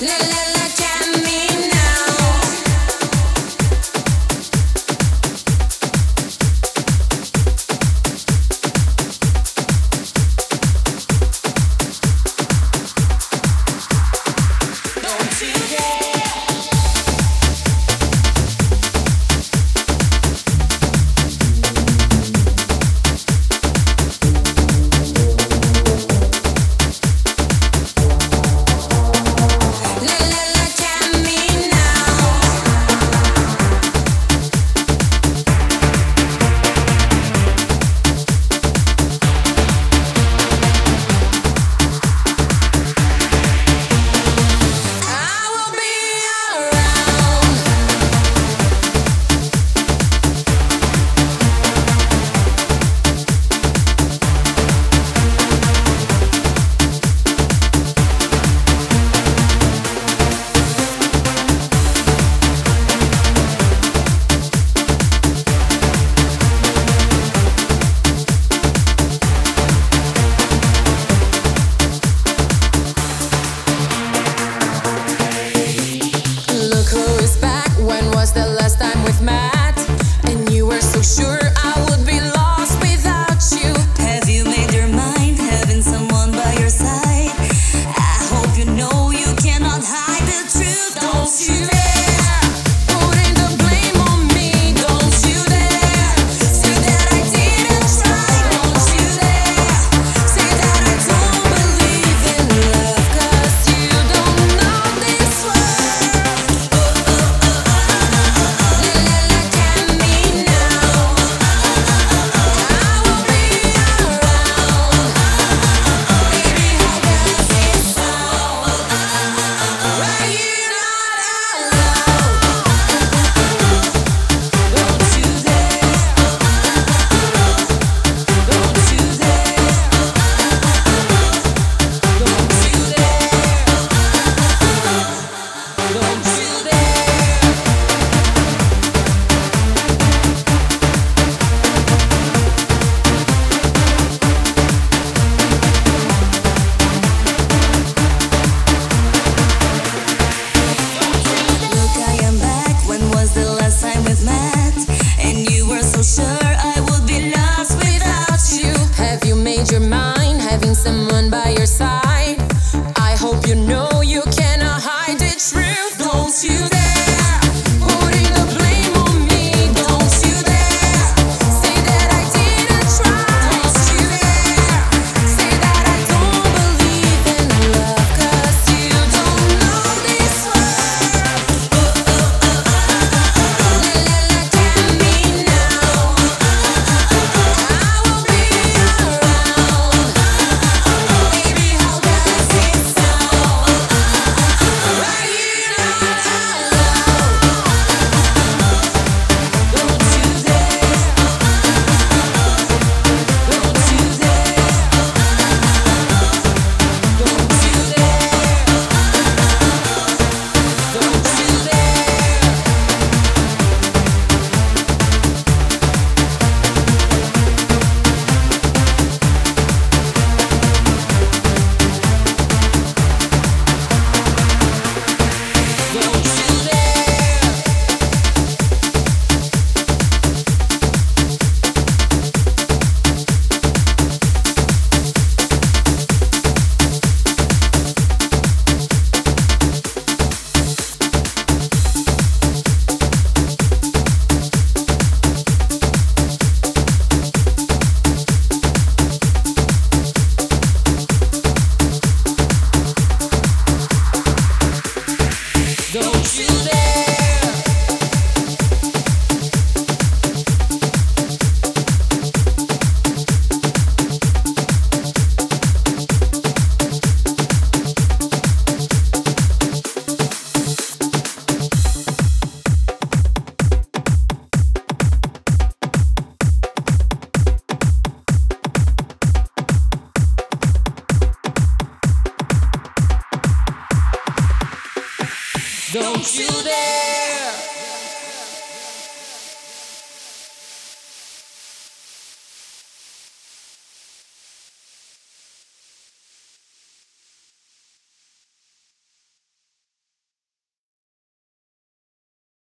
la la Don't you dare